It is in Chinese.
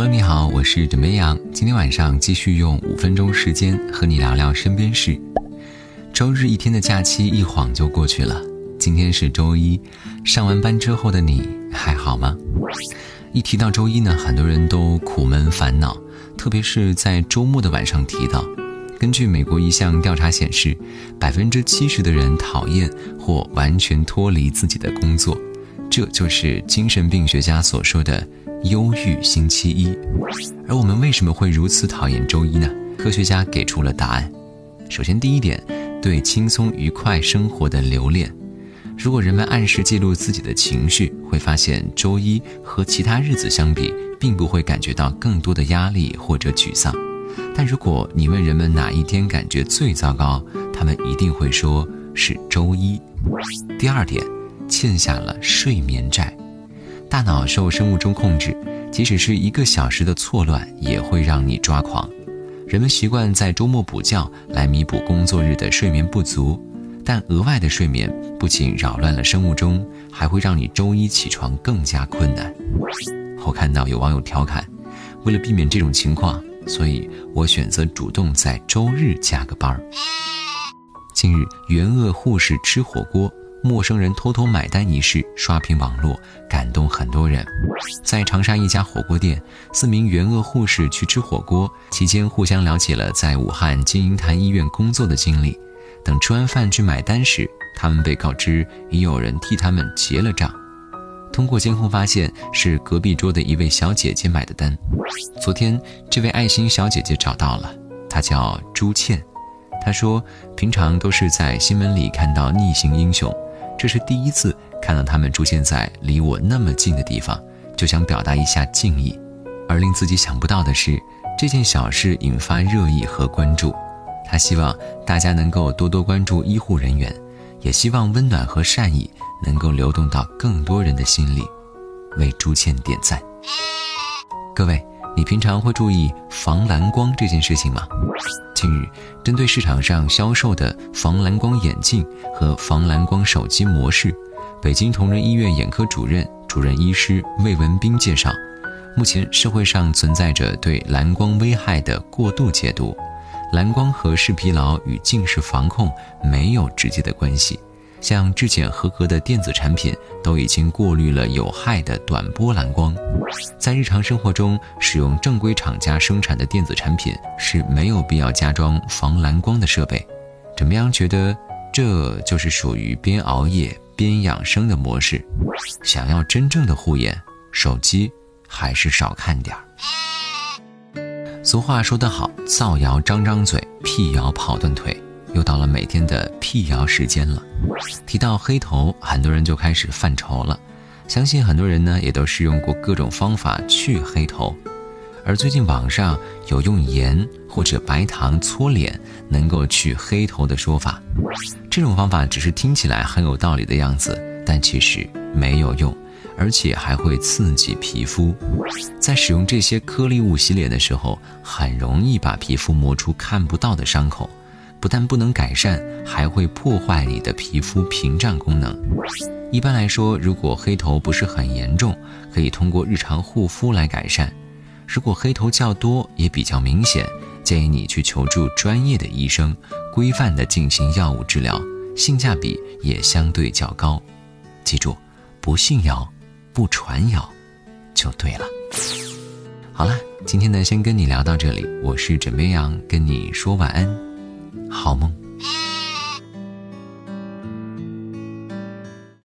Hello，你好，我是枕边羊。今天晚上继续用五分钟时间和你聊聊身边事。周日一天的假期一晃就过去了，今天是周一，上完班之后的你还好吗？一提到周一呢，很多人都苦闷烦恼，特别是在周末的晚上提到。根据美国一项调查显示，百分之七十的人讨厌或完全脱离自己的工作，这就是精神病学家所说的“忧郁星期一”。而我们为什么会如此讨厌周一呢？科学家给出了答案。首先，第一点，对轻松愉快生活的留恋。如果人们按时记录自己的情绪，会发现周一和其他日子相比，并不会感觉到更多的压力或者沮丧。但如果你问人们哪一天感觉最糟糕，他们一定会说是周一。第二点，欠下了睡眠债。大脑受生物钟控制，即使是一个小时的错乱，也会让你抓狂。人们习惯在周末补觉来弥补工作日的睡眠不足，但额外的睡眠不仅扰乱了生物钟，还会让你周一起床更加困难。我看到有网友调侃，为了避免这种情况。所以我选择主动在周日加个班儿。近日，援鄂护士吃火锅，陌生人偷偷买单一事刷屏网络，感动很多人。在长沙一家火锅店，四名援鄂护士去吃火锅期间，互相聊起了在武汉金银潭医院工作的经历。等吃完饭去买单时，他们被告知已有人替他们结了账。通过监控发现，是隔壁桌的一位小姐姐买的单。昨天，这位爱心小姐姐找到了，她叫朱倩。她说，平常都是在新闻里看到逆行英雄，这是第一次看到他们出现在离我那么近的地方，就想表达一下敬意。而令自己想不到的是，这件小事引发热议和关注。他希望大家能够多多关注医护人员。也希望温暖和善意能够流动到更多人的心里，为朱倩点赞。各位，你平常会注意防蓝光这件事情吗？近日，针对市场上销售的防蓝光眼镜和防蓝光手机模式，北京同仁医院眼科主任、主任医师魏文斌介绍，目前社会上存在着对蓝光危害的过度解读。蓝光和视疲劳与近视防控没有直接的关系，像质检合格的电子产品都已经过滤了有害的短波蓝光，在日常生活中使用正规厂家生产的电子产品是没有必要加装防蓝光的设备。怎么样？觉得这就是属于边熬夜边养生的模式？想要真正的护眼，手机还是少看点儿。俗话说得好，造谣张张嘴，辟谣跑断腿。又到了每天的辟谣时间了。提到黑头，很多人就开始犯愁了。相信很多人呢，也都试用过各种方法去黑头。而最近网上有用盐或者白糖搓脸能够去黑头的说法，这种方法只是听起来很有道理的样子，但其实没有用。而且还会刺激皮肤，在使用这些颗粒物洗脸的时候，很容易把皮肤磨出看不到的伤口，不但不能改善，还会破坏你的皮肤屏障功能。一般来说，如果黑头不是很严重，可以通过日常护肤来改善；如果黑头较多，也比较明显，建议你去求助专业的医生，规范的进行药物治疗，性价比也相对较高。记住，不信谣。不传谣，就对了。好了，今天呢，先跟你聊到这里。我是枕边羊，跟你说晚安，好梦。